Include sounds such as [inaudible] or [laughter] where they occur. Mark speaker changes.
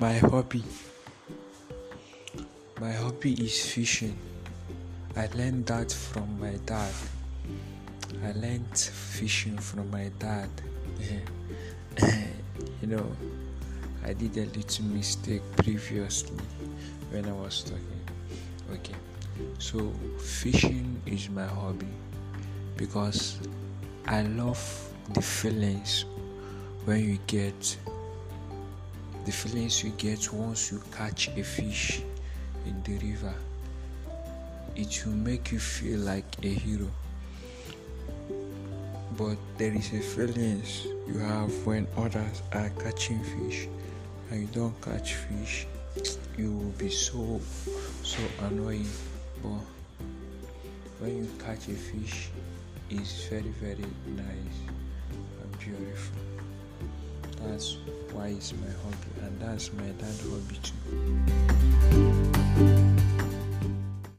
Speaker 1: My hobby. My hobby is fishing. I learned that from my dad. I learned fishing from my dad. [laughs] you know, I did a little mistake previously when I was talking. Okay, so fishing is my hobby because I love the feelings when you get the feelings you get once you catch a fish in the river. It will make you feel like a hero. But there is a feelings you have when others are catching fish and you don't catch fish. You will be so so annoying. But when you catch a fish, it's very very nice and beautiful that's why it's my hobby and that's my dad hobby too.